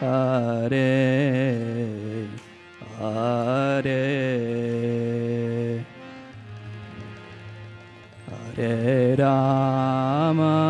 Hare, Hare, Hare Rama,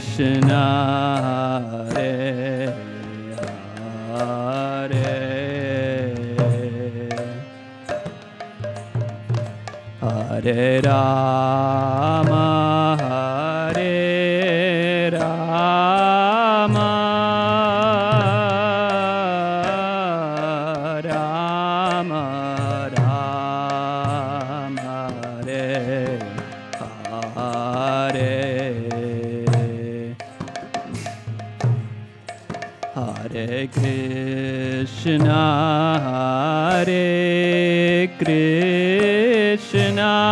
Krishna, Hare Hare. Hare Rama,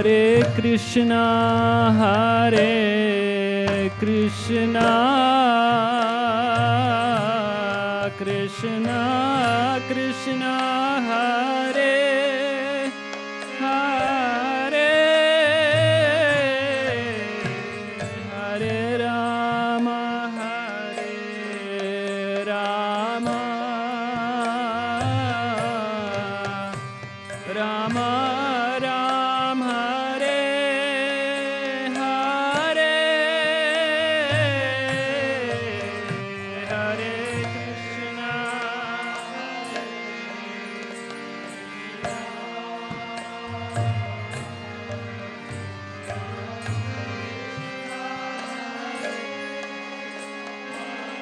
Hare Krishna, Hare Krishna,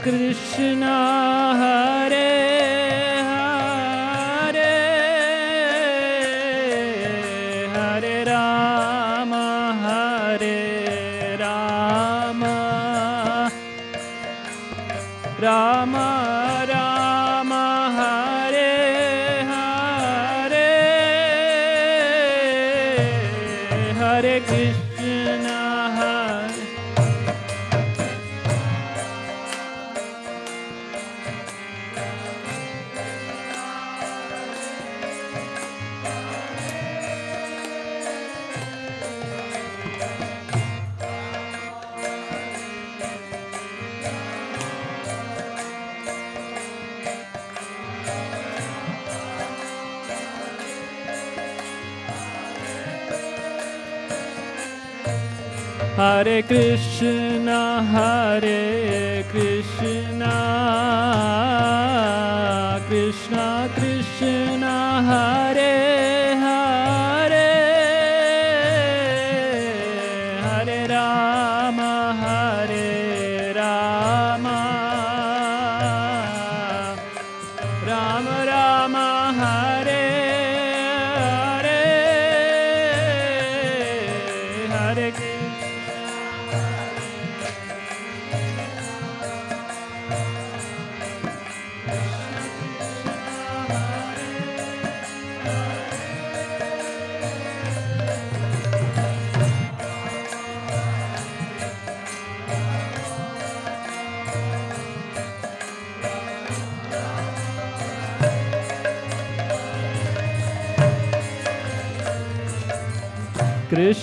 Krishna Hare Krishna, Hare Krishna, Krishna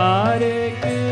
Hare Krishna.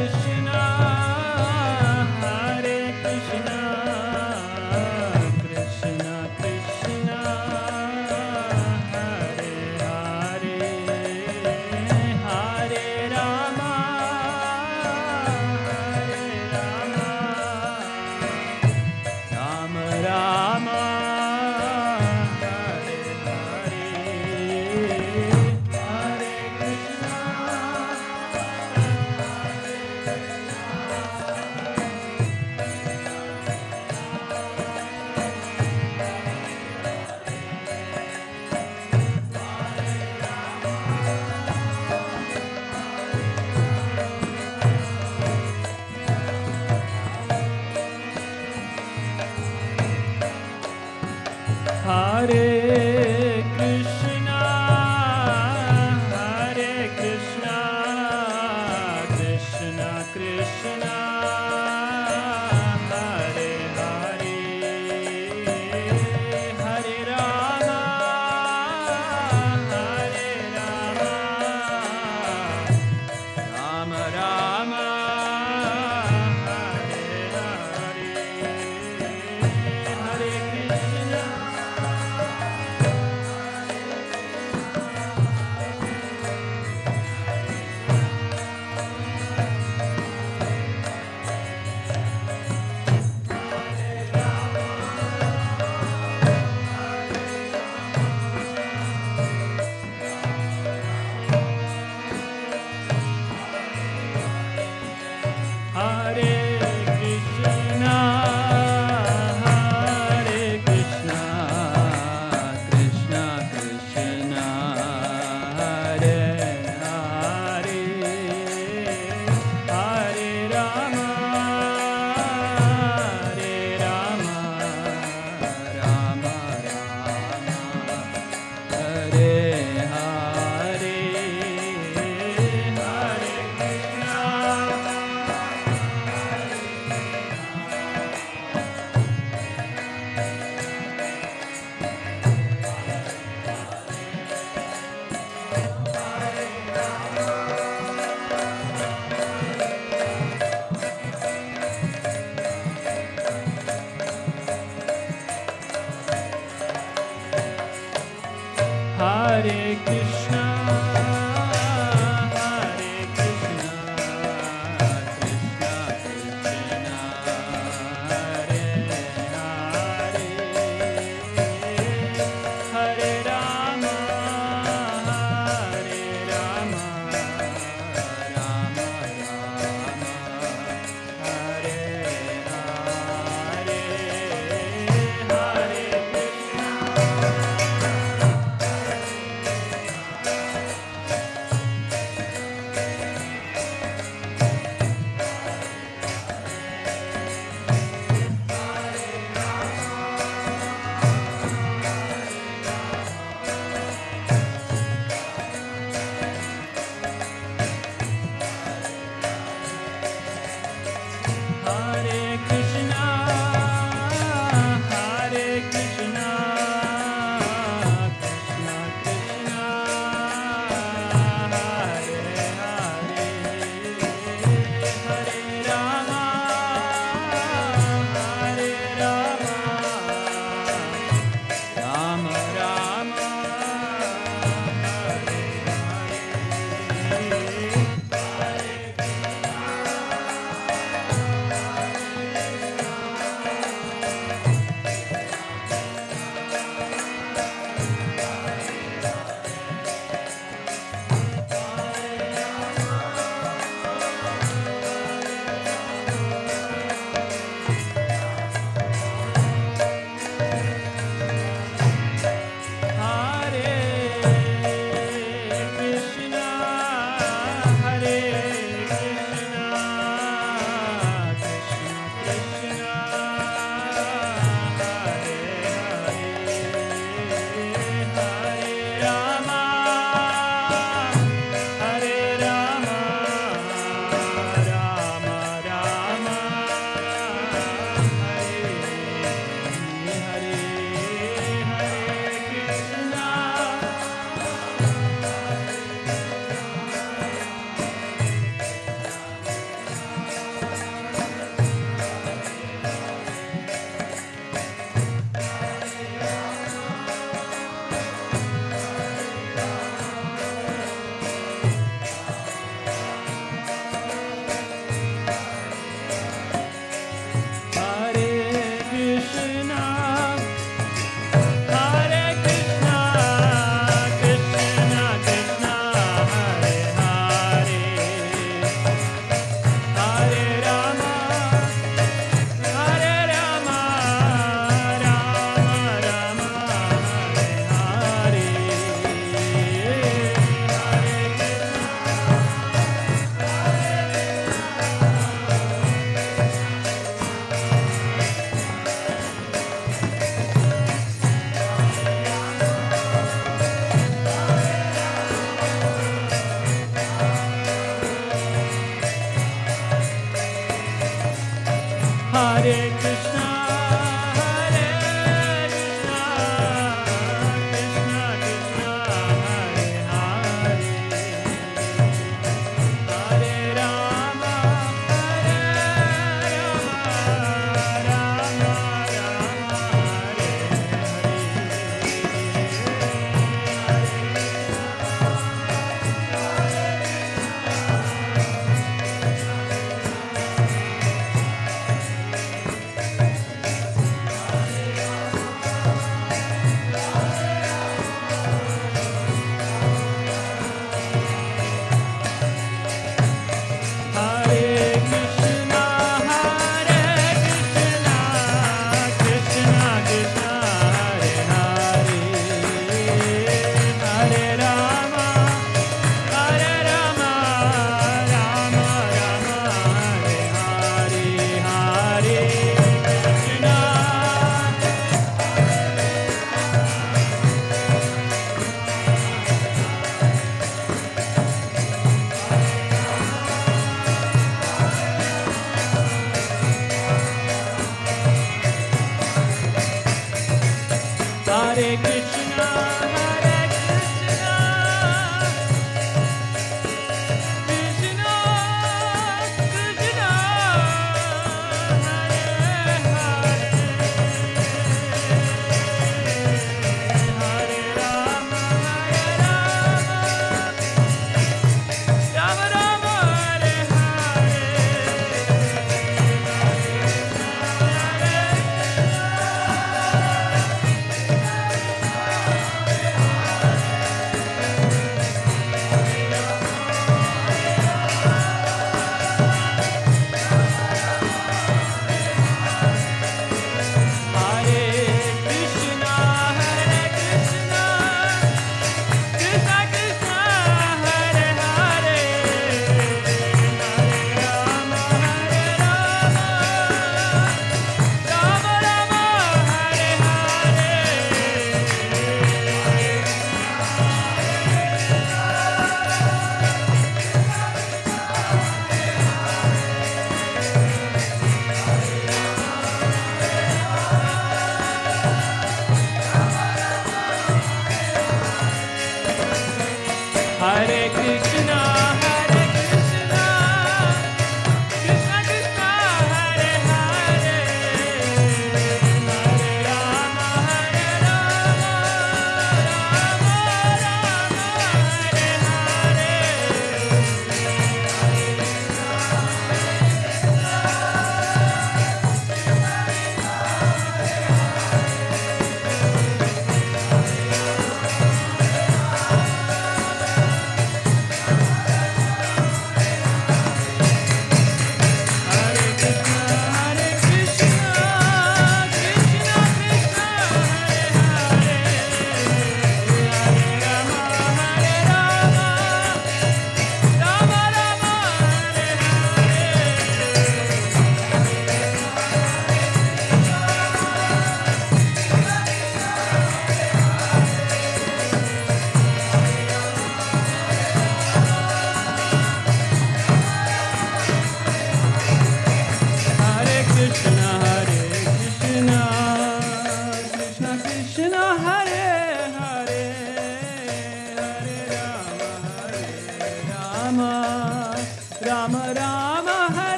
Hare Krishna,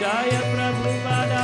Jai Prabhupad